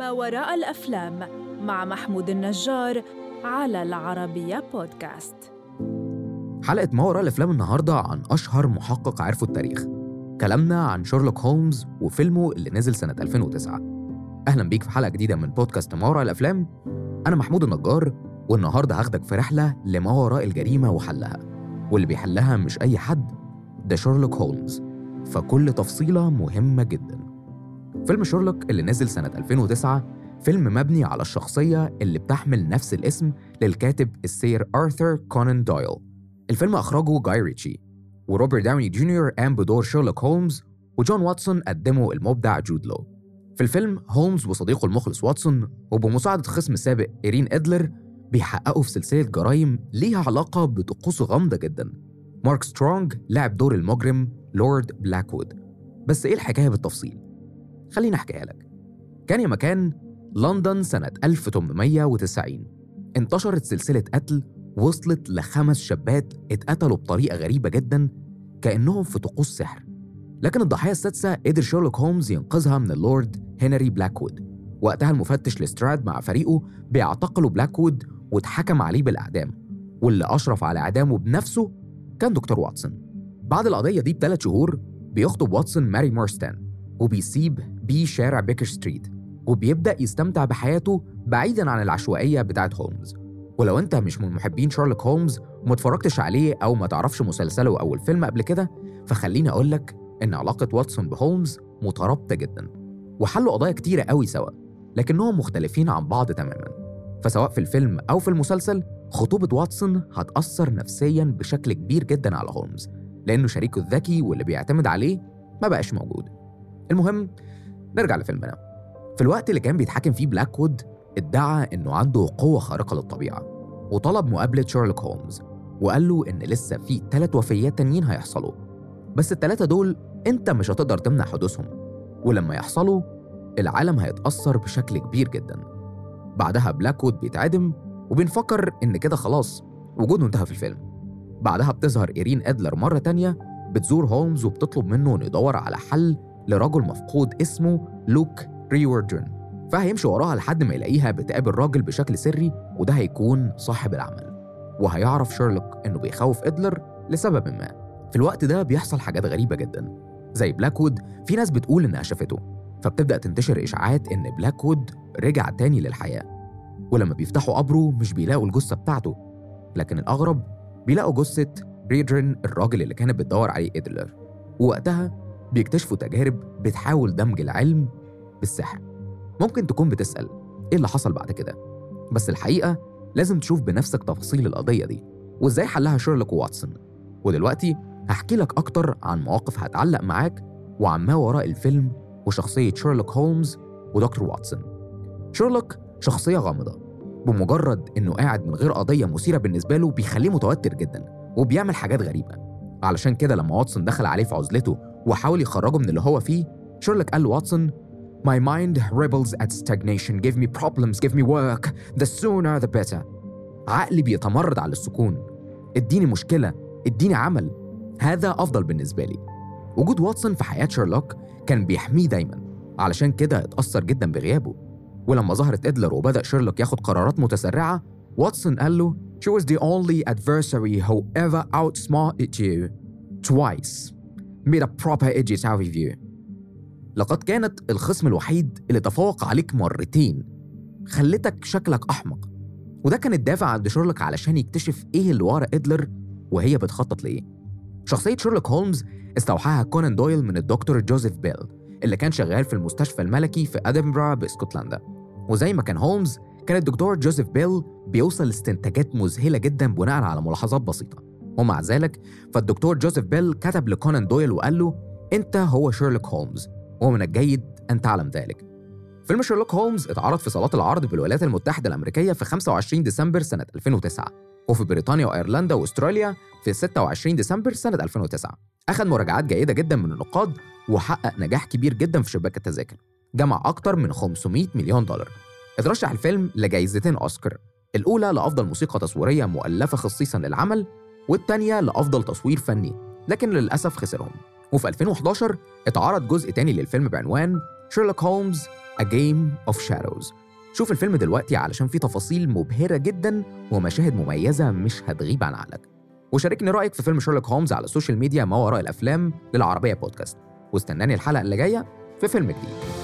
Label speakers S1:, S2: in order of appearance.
S1: ما وراء الأفلام مع محمود النجار على العربية بودكاست.
S2: حلقة ما وراء الأفلام النهاردة عن أشهر محقق عرفه التاريخ. كلامنا عن شيرلوك هولمز وفيلمه اللي نزل سنة 2009 أهلا بيك في حلقة جديدة من بودكاست ما وراء الأفلام. أنا محمود النجار والنهاردة هاخدك في رحلة لما وراء الجريمة وحلها. واللي بيحلها مش أي حد ده شيرلوك هولمز. فكل تفصيلة مهمة جدا. فيلم شيرلوك اللي نزل سنة 2009 فيلم مبني على الشخصية اللي بتحمل نفس الاسم للكاتب السير آرثر كونان دويل. الفيلم أخرجه جاي ريتشي وروبرت داوني جونيور قام بدور شيرلوك هولمز وجون واتسون قدمه المبدع جود لو. في الفيلم هولمز وصديقه المخلص واتسون وبمساعدة خصمه السابق إيرين إدلر بيحققوا في سلسلة جرائم ليها علاقة بطقوس غامضة جدا. مارك سترونج لعب دور المجرم لورد بلاكوود. بس إيه الحكاية بالتفصيل؟ خليني أحكيها لك. كان يا مكان لندن سنة 1890 انتشرت سلسلة قتل وصلت لخمس شابات اتقتلوا بطريقة غريبة جدا كأنهم في طقوس سحر. لكن الضحية السادسة قدر شيرلوك هولمز ينقذها من اللورد هنري بلاكوود. وقتها المفتش لستراد مع فريقه بيعتقلوا بلاكوود واتحكم عليه بالإعدام. واللي أشرف على إعدامه بنفسه كان دكتور واتسون. بعد القضية دي بثلاث شهور بيخطب واتسون ماري مورستان. وبيسيب بي شارع بيكر ستريت وبيبدأ يستمتع بحياته بعيدا عن العشوائية بتاعت هولمز. ولو أنت مش من محبين شارلوك هولمز وما اتفرجتش عليه أو ما تعرفش مسلسله أو الفيلم قبل كده فخليني أقول لك إن علاقة واتسون بهولمز مترابطة جدا. وحلوا قضايا كتيرة قوي سوا لكنهم مختلفين عن بعض تماما. فسواء في الفيلم أو في المسلسل خطوبة واتسون هتأثر نفسيا بشكل كبير جدا على هولمز لأنه شريكه الذكي واللي بيعتمد عليه ما بقاش موجود. المهم نرجع لفيلمنا. في الوقت اللي كان بيتحاكم فيه بلاكوود ادعى إنه عنده قوة خارقة للطبيعة وطلب مقابلة شيرلوك هولمز وقال له إن لسه في ثلاث وفيات تانيين هيحصلوا. بس الثلاثة دول أنت مش هتقدر تمنع حدوثهم ولما يحصلوا العالم هيتأثر بشكل كبير جدا. بعدها بلاكوود بيتعدم وبنفكر إن كده خلاص وجوده انتهى في الفيلم. بعدها بتظهر إيرين إدلر مرة تانية بتزور هولمز وبتطلب منه إنه يدور على حل لرجل مفقود اسمه لوك ريوردن فهيمشي وراها لحد ما يلاقيها بتقابل راجل بشكل سري وده هيكون صاحب العمل. وهيعرف شيرلوك إنه بيخوف إدلر لسبب ما. في الوقت ده بيحصل حاجات غريبة جدا زي بلاكوود في ناس بتقول إنها شافته فبتبدأ تنتشر إشاعات إن بلاكوود رجع تاني للحياة. ولما بيفتحوا قبره مش بيلاقوا الجثة بتاعته لكن الأغرب بيلاقوا جثة ريوردن الراجل اللي كانت بتدور عليه إدلر. ووقتها بيكتشفوا تجارب بتحاول دمج العلم بالسحر. ممكن تكون بتسأل إيه اللي حصل بعد كده؟ بس الحقيقة لازم تشوف بنفسك تفاصيل القضية دي وإزاي حلها شيرلوك وواتسون. ودلوقتي هحكي لك أكتر عن مواقف هتعلق معاك وعن ما وراء الفيلم وشخصية شيرلوك هولمز ودكتور واتسون. شيرلوك شخصية غامضة بمجرد إنه قاعد من غير قضية مثيرة بالنسبة له بيخليه متوتر جدا وبيعمل حاجات غريبة. علشان كده لما واتسون دخل عليه في عزلته وحاول يخرجه من اللي هو فيه. شيرلوك قال لواتسون My mind rebels at stagnation. Give me problems. Give me work. The sooner the better. عقلي بيتمرد على السكون. اديني مشكلة. اديني عمل. هذا أفضل بالنسبة لي. وجود واتسون في حياة شيرلوك كان بيحميه دايما. علشان كده اتأثر جدا بغيابه. ولما ظهرت إدلر وبدأ شيرلوك ياخد قرارات متسرعة واتسون قال له She was the only adversary who ever outsmarted you twice. Made a proper idiot out of you لقد كانت الخصم الوحيد اللي تفوق عليك مرتين. خلتك شكلك أحمق. وده كان الدافع عند شيرلوك علشان يكتشف إيه اللي ورا إدلر وهي بتخطط لإيه. شخصية شيرلوك هولمز استوحاها كونان دويل من الدكتور جوزيف بيل اللي كان شغال في المستشفى الملكي في أدنبرا بإسكتلندا. وزي ما كان هولمز كان الدكتور جوزيف بيل بيوصل لاستنتاجات مذهلة جدا بناء على ملاحظات بسيطة. ومع ذلك فالدكتور جوزيف بيل كتب لكونان دويل وقال له أنت هو شيرلوك هولمز ومن الجيد أن تعلم ذلك. فيلم شيرلوك هولمز اتعرض في صالات العرض بالولايات المتحدة الأمريكية في 25 ديسمبر سنة 2009 وفي بريطانيا وأيرلندا وأستراليا في 26 ديسمبر سنة 2009 أخذ مراجعات جيدة جدا من النقاد وحقق نجاح كبير جدا في شباك التذاكر جمع أكتر من 500 مليون دولار. اترشح الفيلم لجائزتين أوسكار الأولى لأفضل موسيقى تصويرية مؤلفة خصيصا للعمل والتانية لأفضل تصوير فني لكن للأسف خسرهم. وفي 2011 اتعرض جزء تاني للفيلم بعنوان شيرلوك هولمز A Game of Shadows. شوف الفيلم دلوقتي علشان فيه تفاصيل مبهرة جدا ومشاهد مميزة مش هتغيب عن عقلك. وشاركني رأيك في فيلم شيرلوك هولمز على ال social media ما وراء الأفلام للعربية بودكاست. واستناني الحلقة اللي جاية في فيلم جديد.